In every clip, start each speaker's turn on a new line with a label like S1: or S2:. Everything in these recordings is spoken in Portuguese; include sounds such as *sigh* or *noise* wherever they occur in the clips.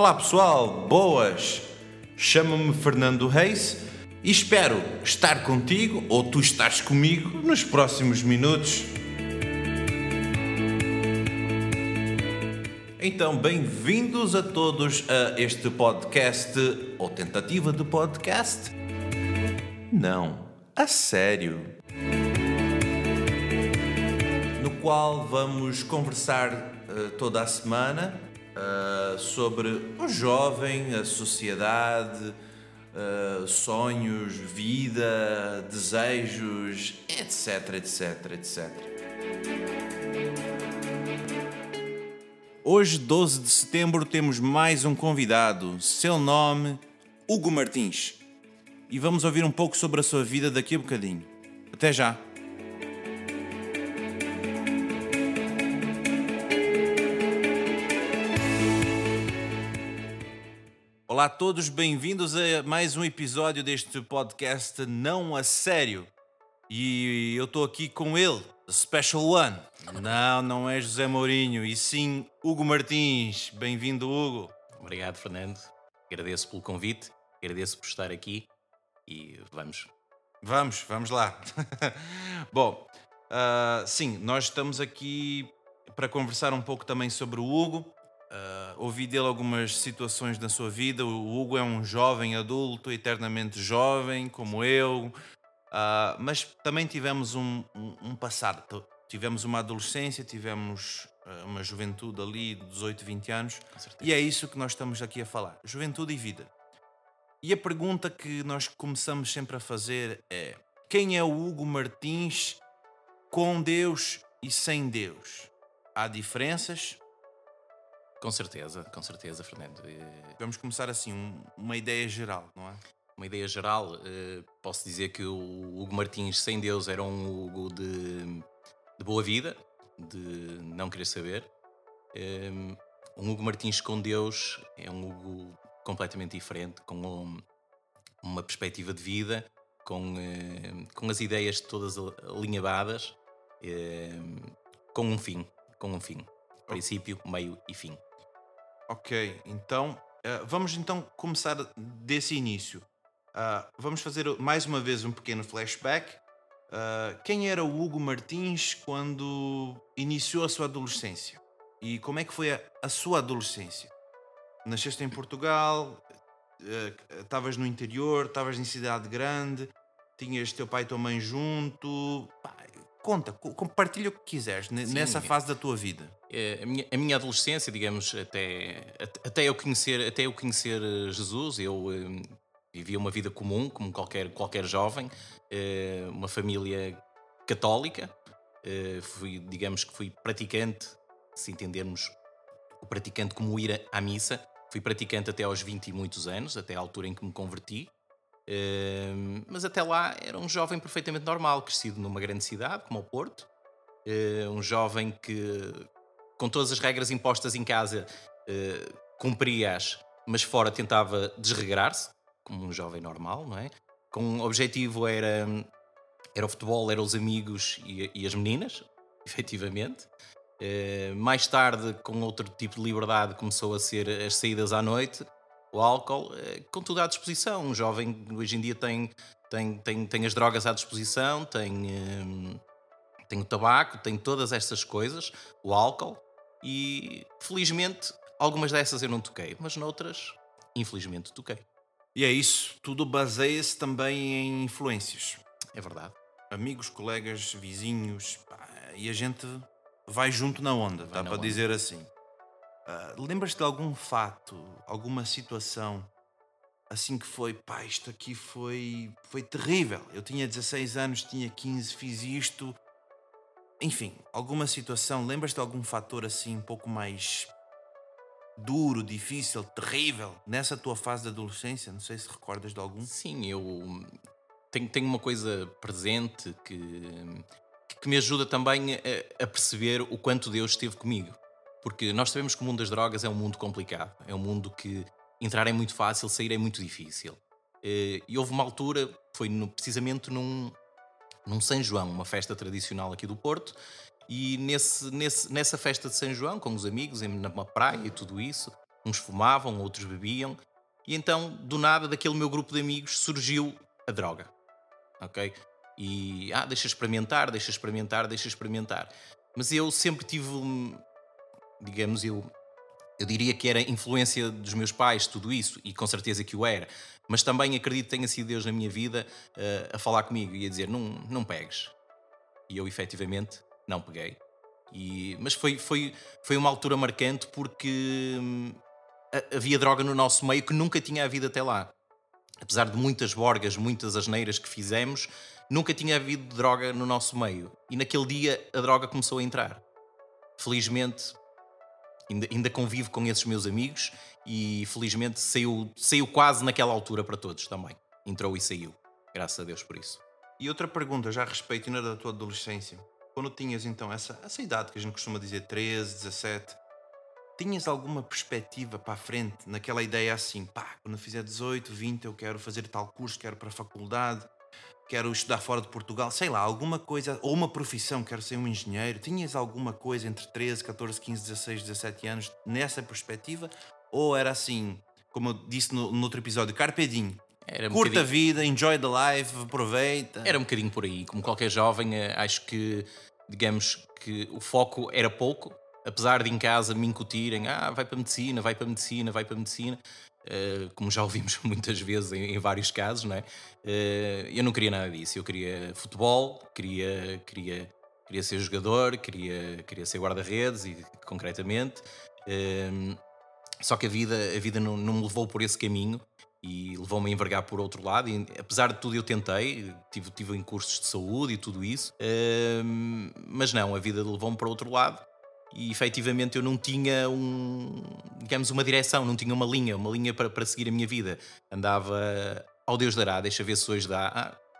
S1: Olá pessoal, boas! Chamo-me Fernando Reis e espero estar contigo ou tu estás comigo nos próximos minutos. Então, bem-vindos a todos a este podcast ou tentativa de podcast. Não, a sério. No qual vamos conversar uh, toda a semana uh, sobre o jovem, a sociedade, uh, sonhos, vida, desejos, etc, etc, etc. Hoje, 12 de setembro, temos mais um convidado. Seu nome, Hugo Martins. E vamos ouvir um pouco sobre a sua vida daqui a bocadinho. Até já! Olá a todos, bem-vindos a mais um episódio deste podcast Não a Sério. E eu estou aqui com ele, the Special One. Não, não é José Mourinho, e sim Hugo Martins. Bem-vindo, Hugo.
S2: Obrigado, Fernando. Agradeço pelo convite, agradeço por estar aqui e vamos.
S1: Vamos, vamos lá. *laughs* Bom, uh, sim, nós estamos aqui para conversar um pouco também sobre o Hugo. Ouvi dele algumas situações na sua vida. O Hugo é um jovem adulto, eternamente jovem, como eu, uh, mas também tivemos um, um, um, passado. Tivemos uma adolescência, tivemos uh, uma juventude ali de 18, 20 anos, e é isso que nós estamos aqui a falar: juventude e vida. E a pergunta que nós começamos sempre a fazer é: quem é o Hugo Martins com Deus e sem Deus? Há diferenças?
S2: Com certeza, com certeza, Fernando.
S1: Vamos começar assim, um, uma ideia geral, não é?
S2: Uma ideia geral, uh, posso dizer que o Hugo Martins sem Deus era um Hugo de, de boa vida, de não querer saber. Um, um Hugo Martins com Deus é um Hugo completamente diferente, com um, uma perspectiva de vida, com, uh, com as ideias todas alinhavadas, com um fim, com um fim. Princípio, meio e fim.
S1: Ok, então uh, vamos então começar desse início. Uh, vamos fazer mais uma vez um pequeno flashback. Uh, quem era o Hugo Martins quando iniciou a sua adolescência? E como é que foi a, a sua adolescência? Nasceste em Portugal, estavas no interior, estavas em cidade grande, tinhas teu pai e tua mãe junto. Pá, conta, compartilha o que quiseres Sim. nessa fase da tua vida.
S2: É, a minha, a minha adolescência, digamos, até, até, eu conhecer, até eu conhecer eh, Jesus, eu um, vivia uma vida comum, como qualquer, qualquer jovem, uh, uma família católica, fui, digamos que fui praticante, se entendermos o praticante como ir à missa, fui praticante até aos 20 e muitos anos, até à altura em que me converti. Uh, mas até lá era um jovem perfeitamente normal, crescido numa grande cidade como o Porto, um jovem que com todas as regras impostas em casa, uh, cumpria-as, mas fora tentava desregrar-se, como um jovem normal, não é? Com o objetivo era, era o futebol, eram os amigos e, e as meninas, *laughs* efetivamente. Uh, mais tarde, com outro tipo de liberdade, começou a ser as saídas à noite, o álcool, uh, com tudo à disposição. Um jovem hoje em dia tem, tem, tem, tem as drogas à disposição, tem, tem o tabaco, tem todas estas coisas, o álcool. E felizmente algumas dessas eu não toquei, mas noutras, infelizmente, toquei.
S1: E é isso, tudo baseia-se também em influências.
S2: É verdade.
S1: Amigos, colegas, vizinhos, pá, e a gente vai junto na onda, vai dá para onda. dizer assim. Uh, Lembras-te de algum fato, alguma situação assim que foi, pá, isto aqui foi, foi terrível. Eu tinha 16 anos, tinha 15, fiz isto, enfim, alguma situação, lembras-te de algum fator assim um pouco mais duro, difícil, terrível nessa tua fase de adolescência? Não sei se recordas de algum.
S2: Sim, eu tenho, tenho uma coisa presente que, que me ajuda também a, a perceber o quanto Deus esteve comigo. Porque nós sabemos que o mundo das drogas é um mundo complicado, é um mundo que entrar é muito fácil, sair é muito difícil. Eh, e houve uma altura, foi no, precisamente num, num São João, uma festa tradicional aqui do Porto, e nesse, nesse, nessa festa de São João, com os amigos, numa praia e tudo isso, Uns fumavam, outros bebiam. E então, do nada, daquele meu grupo de amigos surgiu a droga. Ok? E, ah, deixa experimentar, deixa experimentar, deixa experimentar. Mas eu sempre tive, digamos, eu, eu diria que era influência dos meus pais, tudo isso, e com certeza que o era. Mas também acredito que tenha sido Deus na minha vida uh, a falar comigo e a dizer: não, não pegues. E eu efetivamente não peguei. E, mas foi, foi, foi uma altura marcante porque hum, havia droga no nosso meio que nunca tinha havido até lá. Apesar de muitas borgas, muitas asneiras que fizemos, nunca tinha havido droga no nosso meio. E naquele dia a droga começou a entrar. Felizmente, ainda, ainda convivo com esses meus amigos e felizmente saiu, saiu quase naquela altura para todos também. Entrou e saiu. Graças a Deus por isso.
S1: E outra pergunta, já a respeito ainda da tua adolescência. Quando tinhas então essa, essa idade que a gente costuma dizer, 13, 17, tinhas alguma perspectiva para a frente, naquela ideia assim, pá, quando eu fizer 18, 20, eu quero fazer tal curso, quero para a faculdade, quero estudar fora de Portugal, sei lá, alguma coisa, ou uma profissão, quero ser um engenheiro. Tinhas alguma coisa entre 13, 14, 15, 16, 17 anos nessa perspectiva? Ou era assim, como eu disse no, no outro episódio, carpe diem, um Curta bocadinho... a vida, enjoy the life, aproveita.
S2: Era um bocadinho por aí. Como qualquer jovem, eh, acho que, digamos que o foco era pouco, apesar de em casa me incutirem, ah, vai para a medicina, vai para a medicina, vai para a medicina, como já ouvimos *laughs* muitas vezes em, vários casos, não é? Uh, eu não queria nada disso. Eu queria futebol, queria, queria, queria ser jogador, queria, queria ser guarda-redes, e concretamente. Uh, só que a vida, a vida não, não me levou por esse caminho e levou-me a envergar por outro lado. E, apesar de tudo, eu tentei, tive, tive em cursos de saúde e tudo isso, mas não, a vida levou-me para outro lado e efetivamente eu não tinha um, digamos, uma direção, não tinha uma linha, uma linha para, para seguir a minha vida. Andava ao Deus dará, deixa ver se hoje dá. Ah,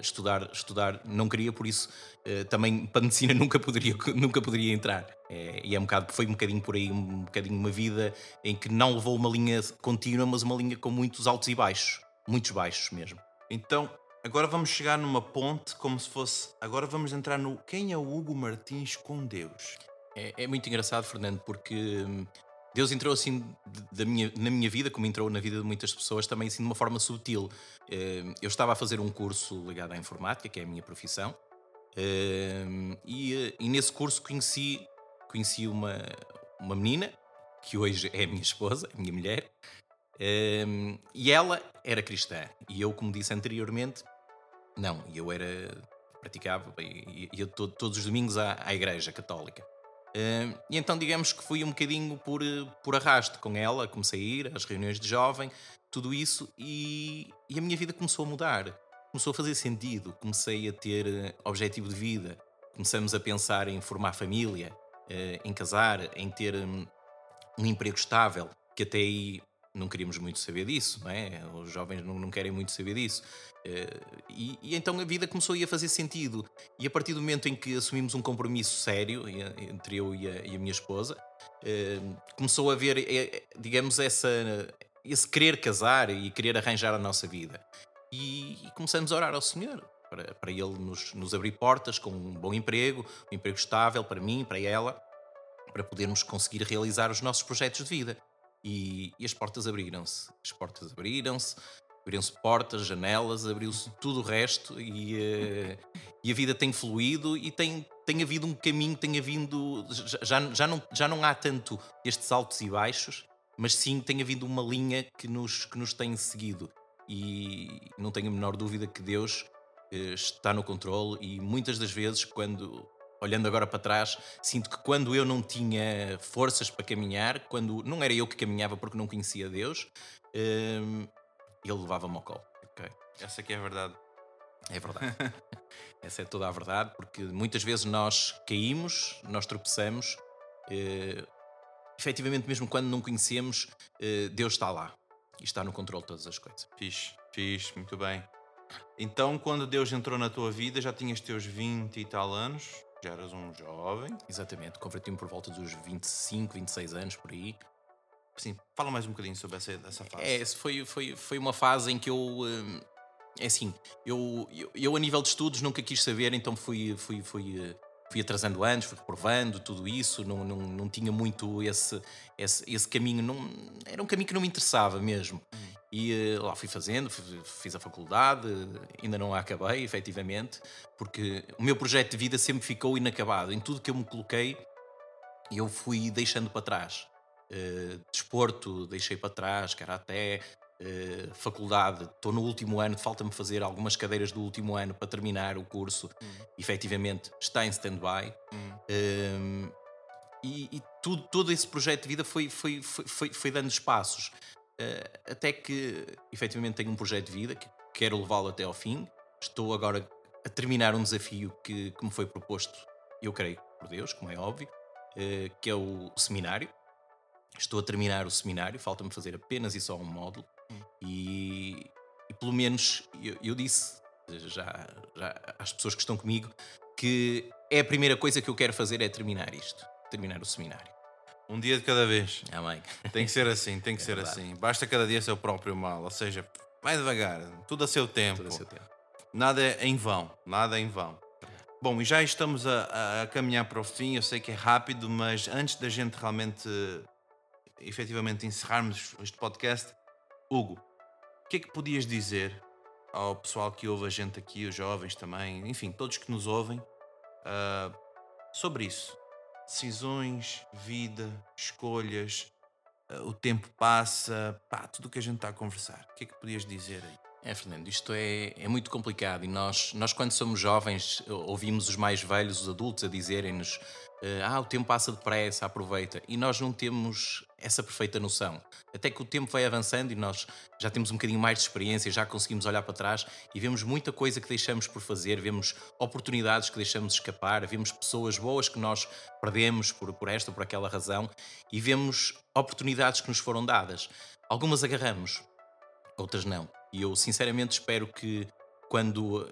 S2: estudar, estudar não queria, por isso uh, também para a medicina *laughs* nunca poderia, nunca poderia entrar. É, e é um bocado, foi um bocadinho por aí, um bocadinho uma vida em que não levou uma linha contínua, mas uma linha com muitos altos e baixos, muitos baixos mesmo.
S1: Então, agora vamos chegar numa ponte como se fosse. Agora vamos entrar no quem é o Hugo Martins com Deus.
S2: É, é muito engraçado, Fernando, porque hum, Deus entrou assim da minha, na minha vida, como entrou na vida de muitas pessoas, também assim de uma forma sutil. Eh, eu estava a fazer um curso ligado à informática, que é a minha profissão, eh, e, e nesse curso conheci, conheci uma, uma menina, que hoje é a minha esposa, a minha mulher, e ela era cristã. E eu, como disse anteriormente, não, eu era praticava, ia todos os domingos à, à igreja católica. Uh, e então digamos que fui um bocadinho por, por arrasto com ela, comecei a ir às reuniões de jovem, tudo isso, e, e, a minha vida começou a mudar, começou a fazer sentido, comecei a ter uh, objetivo de vida, começamos a pensar em formar família, uh, em casar, em ter um, um emprego estável, que até aí não queríamos muito saber disso, não é? Os jovens não, não querem muito saber disso. Uh, e, e, então a vida começou a fazer sentido. E a partir do momento em que assumimos um compromisso sério entre eu e a, e a minha esposa, uh, começou a haver, eh, digamos, essa, esse querer casar e querer arranjar a nossa vida. E, e começamos a orar ao Senhor. Para, para Ele nos, nos abrir portas com um bom emprego, um emprego estável para mim, para ela, para podermos conseguir realizar os nossos projetos de vida. E, e as portas abriram-se. As portas abriram-se, abriram-se portas, janelas, abriu-se tudo o resto e, uh, e a vida tem fluído e tem, tem havido um caminho, tem havido. Já, já, não, já não há tanto estes altos e baixos, mas sim tem havido uma linha que nos, que nos tem seguido. E não tenho a menor dúvida que Deus uh, está no controle e muitas das vezes, quando olhando agora para trás, sinto que quando eu não tinha forças para caminhar, quando não era eu que caminhava porque não conhecia Deus, um, ele levava-me ao colo.
S1: Okay. Essa aqui é a verdade.
S2: É verdade. *laughs* Essa é toda a verdade, porque muitas vezes nós caímos, nós tropeçamos, uh, efetivamente, mesmo quando não conhecemos, uh, Deus está lá e está no controle de todas as coisas.
S1: Fiz, fiz, muito bem. Então, quando Deus entrou na tua vida, já tinhas teus 20 e tal anos, já eras um jovem.
S2: Exatamente, converti-me por volta dos 25, 26 anos, por aí.
S1: Sim, fala mais um bocadinho sobre essa, essa fase.
S2: É, foi, foi, foi uma fase em que eu. Hum, é assim, eu, eu, eu, a nível de estudos nunca quis saber, então fui, fui, fui, fui atrasando anos, fui reprovando tudo isso, não, não, não tinha muito esse, esse, esse caminho, não, era um caminho que não me interessava mesmo. E uh, lá fui fazendo, fiz a faculdade, ainda não a acabei, efetivamente, porque o meu projeto de vida sempre ficou inacabado. Em tudo que eu me coloquei, eu fui deixando para trás. Uh, desporto, deixei para trás, karaté, uh, faculdade, estou no último ano, falta-me fazer algumas cadeiras do último ano para terminar o curso. Hum. Efetivamente, está em stand-by. Hum. Uh, e, e tudo, todo esse projeto de vida foi, foi, foi, foi, foi dando espaços. Uh, até que, efetivamente, tenho um projeto de vida que quero levá-lo até ao fim. Estou agora a terminar um desafio que, que me foi proposto, eu creio, por Deus, como é óbvio, uh, que é o seminário. Estou a terminar o seminário, falta-me fazer apenas e só um módulo. E, e, pelo menos eu, eu disse já, já às pessoas que estão comigo que é a primeira coisa que eu quero fazer é terminar isto, terminar o seminário.
S1: Um dia de cada vez.
S2: Amém. *laughs*
S1: Tem que ser assim, tem que é ser verdade. assim. Basta cada dia ser o próprio mal. Ou seja, vai devagar, tudo a seu tempo.
S2: Tudo a seu tempo.
S1: Nada é em vão, nada é em vão. Bom, e já estamos a, a, caminhar para o fim. Eu sei que é rápido, mas antes da gente realmente, efetivamente, encerrarmos este podcast, Hugo, o que é que podias dizer ao pessoal que ouve a gente aqui, os jovens também, enfim, todos que nos ouvem, uh, sobre isso? Decisões, vida, escolhas, eh, o tempo passa, pá, tudo o que a gente está a conversar. O que é que podias dizer aí?
S2: É, Fernando, isto é, é muito complicado e nós, nós, quando somos jovens, ouvimos os mais velhos, os adultos, a dizerem-nos: eh, Ah, o tempo passa depressa, aproveita. E nós não temos essa perfeita noção. Até que o tempo vai avançando e nós já temos um bocadinho mais de experiência, já conseguimos olhar para trás e vemos muita coisa que deixamos por fazer, vemos oportunidades que deixamos escapar, vemos pessoas boas que nós perdemos por, por esta ou por aquela razão e vemos oportunidades que nos foram dadas. Algumas agarramos, outras não. E eu sinceramente espero que quando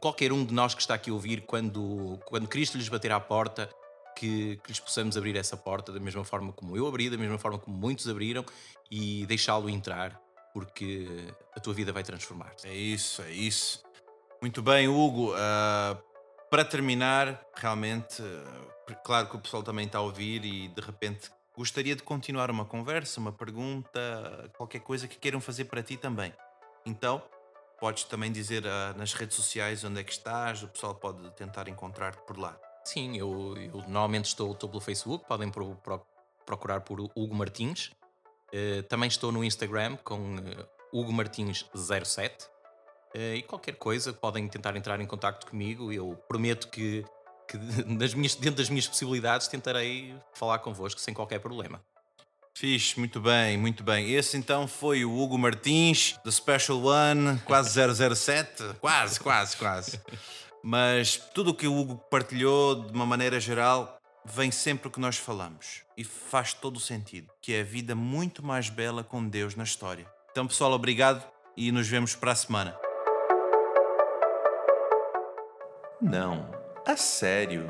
S2: qualquer um de nós que está aqui a ouvir, quando, quando Cristo lhes bater à porta, que, que lhes possamos abrir essa porta da mesma forma como eu abri, da mesma forma como muitos abriram e deixá-lo entrar, porque a tua vida vai transformar-se.
S1: É isso, é isso. Muito bem, Hugo. Uh, para terminar, realmente, uh, claro que o pessoal também está a ouvir e de repente gostaria de continuar uma conversa, uma pergunta, qualquer coisa que queiram fazer para ti também. Então, podes também dizer uh, nas redes sociais onde é que estás, o pessoal pode tentar encontrar-te por lá.
S2: Sim, eu, eu normalmente estou, estou, pelo Facebook, podem pro, pro, procurar por Hugo Martins. Uh, também estou no Instagram com uh, Hugo Martins07. Uh, eh, e qualquer coisa podem tentar entrar em contato comigo. Eu prometo que, que *laughs* nas minhas, dentro das minhas possibilidades tentarei falar convosco sem qualquer problema.
S1: Fixe, muito bem, muito bem. Esse então foi o Hugo Martins, The Special One, quase 007. quase, quase, quase. Mas tudo o que o Hugo partilhou, de uma maneira geral, vem sempre o que nós falamos e faz todo o sentido, que é a vida muito mais bela com Deus na história. Então, pessoal, obrigado e nos vemos para a semana.
S3: Não, a sério.